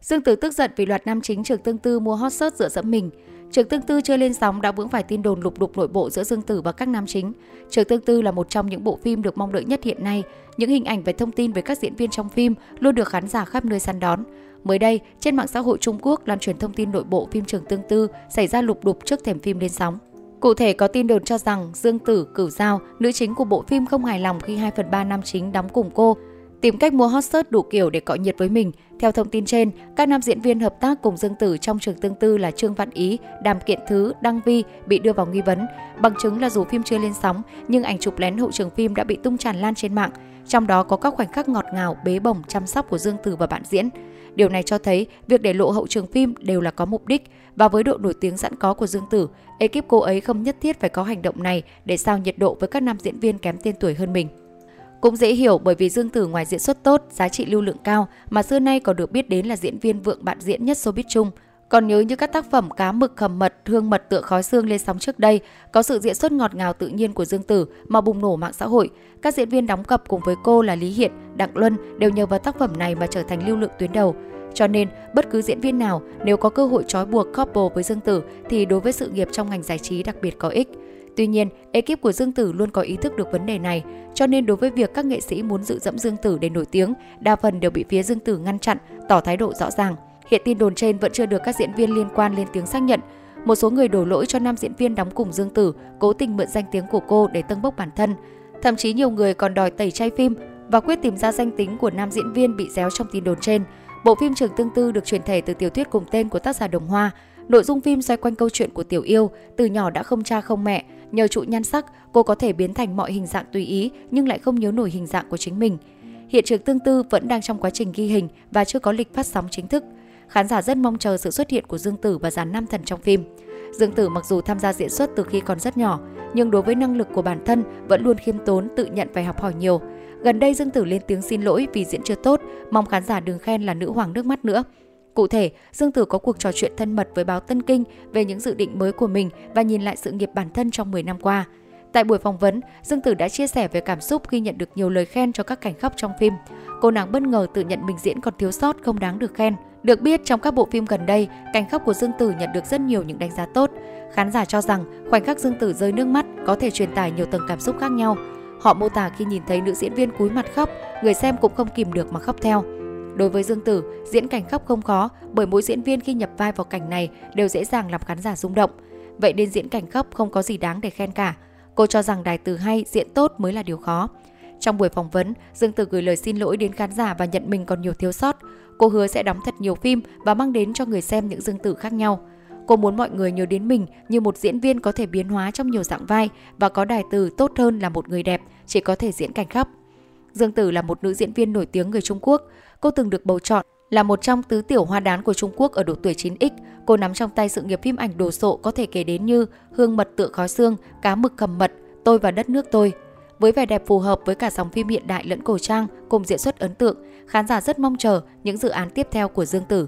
Dương Tử tức giận vì loạt nam chính Trường Tương Tư mua hot search dựa dẫm mình. Trường Tương Tư chưa lên sóng đã vướng phải tin đồn lục đục nội bộ giữa Dương Tử và các nam chính. Trường Tương Tư là một trong những bộ phim được mong đợi nhất hiện nay. Những hình ảnh và thông tin về các diễn viên trong phim luôn được khán giả khắp nơi săn đón. Mới đây, trên mạng xã hội Trung Quốc lan truyền thông tin nội bộ phim Trường Tương Tư xảy ra lục đục trước thềm phim lên sóng. Cụ thể có tin đồn cho rằng Dương Tử, Cửu Giao, nữ chính của bộ phim không hài lòng khi 2 phần 3 nam chính đóng cùng cô, tìm cách mua hot search đủ kiểu để cọ nhiệt với mình. Theo thông tin trên, các nam diễn viên hợp tác cùng Dương Tử trong trường tương tư là Trương Văn Ý, Đàm Kiện Thứ, Đăng Vi bị đưa vào nghi vấn. Bằng chứng là dù phim chưa lên sóng, nhưng ảnh chụp lén hậu trường phim đã bị tung tràn lan trên mạng. Trong đó có các khoảnh khắc ngọt ngào, bế bổng, chăm sóc của Dương Tử và bạn diễn. Điều này cho thấy việc để lộ hậu trường phim đều là có mục đích và với độ nổi tiếng sẵn có của Dương Tử, ekip cô ấy không nhất thiết phải có hành động này để sao nhiệt độ với các nam diễn viên kém tên tuổi hơn mình. Cũng dễ hiểu bởi vì Dương Tử ngoài diễn xuất tốt, giá trị lưu lượng cao mà xưa nay còn được biết đến là diễn viên vượng bạn diễn nhất showbiz chung. Còn nhớ như các tác phẩm cá mực hầm mật, Thương mật tựa khói xương lên sóng trước đây, có sự diễn xuất ngọt ngào tự nhiên của Dương Tử mà bùng nổ mạng xã hội. Các diễn viên đóng cặp cùng với cô là Lý Hiện, Đặng Luân đều nhờ vào tác phẩm này mà trở thành lưu lượng tuyến đầu. Cho nên, bất cứ diễn viên nào nếu có cơ hội trói buộc couple với Dương Tử thì đối với sự nghiệp trong ngành giải trí đặc biệt có ích. Tuy nhiên, ekip của Dương Tử luôn có ý thức được vấn đề này, cho nên đối với việc các nghệ sĩ muốn dự dẫm Dương Tử để nổi tiếng, đa phần đều bị phía Dương Tử ngăn chặn, tỏ thái độ rõ ràng. Hiện tin đồn trên vẫn chưa được các diễn viên liên quan lên tiếng xác nhận. Một số người đổ lỗi cho nam diễn viên đóng cùng Dương Tử cố tình mượn danh tiếng của cô để tâng bốc bản thân. Thậm chí nhiều người còn đòi tẩy chay phim và quyết tìm ra danh tính của nam diễn viên bị déo trong tin đồn trên. Bộ phim Trường Tương Tư được truyền thể từ tiểu thuyết cùng tên của tác giả Đồng Hoa. Nội dung phim xoay quanh câu chuyện của Tiểu Yêu, từ nhỏ đã không cha không mẹ, nhờ trụ nhan sắc, cô có thể biến thành mọi hình dạng tùy ý nhưng lại không nhớ nổi hình dạng của chính mình. Hiện trường Tương Tư vẫn đang trong quá trình ghi hình và chưa có lịch phát sóng chính thức. Khán giả rất mong chờ sự xuất hiện của Dương Tử và dàn nam thần trong phim. Dương Tử mặc dù tham gia diễn xuất từ khi còn rất nhỏ, nhưng đối với năng lực của bản thân vẫn luôn khiêm tốn tự nhận phải học hỏi nhiều. Gần đây Dương Tử lên tiếng xin lỗi vì diễn chưa tốt, mong khán giả đừng khen là nữ hoàng nước mắt nữa. Cụ thể, Dương Tử có cuộc trò chuyện thân mật với báo Tân Kinh về những dự định mới của mình và nhìn lại sự nghiệp bản thân trong 10 năm qua. Tại buổi phỏng vấn, Dương Tử đã chia sẻ về cảm xúc khi nhận được nhiều lời khen cho các cảnh khóc trong phim. Cô nàng bất ngờ tự nhận mình diễn còn thiếu sót không đáng được khen. Được biết trong các bộ phim gần đây, cảnh khóc của Dương Tử nhận được rất nhiều những đánh giá tốt. Khán giả cho rằng khoảnh khắc Dương Tử rơi nước mắt có thể truyền tải nhiều tầng cảm xúc khác nhau. Họ mô tả khi nhìn thấy nữ diễn viên cúi mặt khóc, người xem cũng không kìm được mà khóc theo. Đối với Dương Tử, diễn cảnh khóc không khó bởi mỗi diễn viên khi nhập vai vào cảnh này đều dễ dàng làm khán giả rung động. Vậy nên diễn cảnh khóc không có gì đáng để khen cả. Cô cho rằng đài từ hay, diễn tốt mới là điều khó. Trong buổi phỏng vấn, Dương Tử gửi lời xin lỗi đến khán giả và nhận mình còn nhiều thiếu sót. Cô hứa sẽ đóng thật nhiều phim và mang đến cho người xem những Dương Tử khác nhau. Cô muốn mọi người nhớ đến mình như một diễn viên có thể biến hóa trong nhiều dạng vai và có đài từ tốt hơn là một người đẹp, chỉ có thể diễn cảnh khóc. Dương Tử là một nữ diễn viên nổi tiếng người Trung Quốc. Cô từng được bầu chọn là một trong tứ tiểu hoa đán của Trung Quốc ở độ tuổi 9X. Cô nắm trong tay sự nghiệp phim ảnh đồ sộ có thể kể đến như Hương mật tựa khói xương, Cá mực cầm mật, Tôi và đất nước tôi. Với vẻ đẹp phù hợp với cả dòng phim hiện đại lẫn cổ trang cùng diễn xuất ấn tượng, khán giả rất mong chờ những dự án tiếp theo của Dương Tử.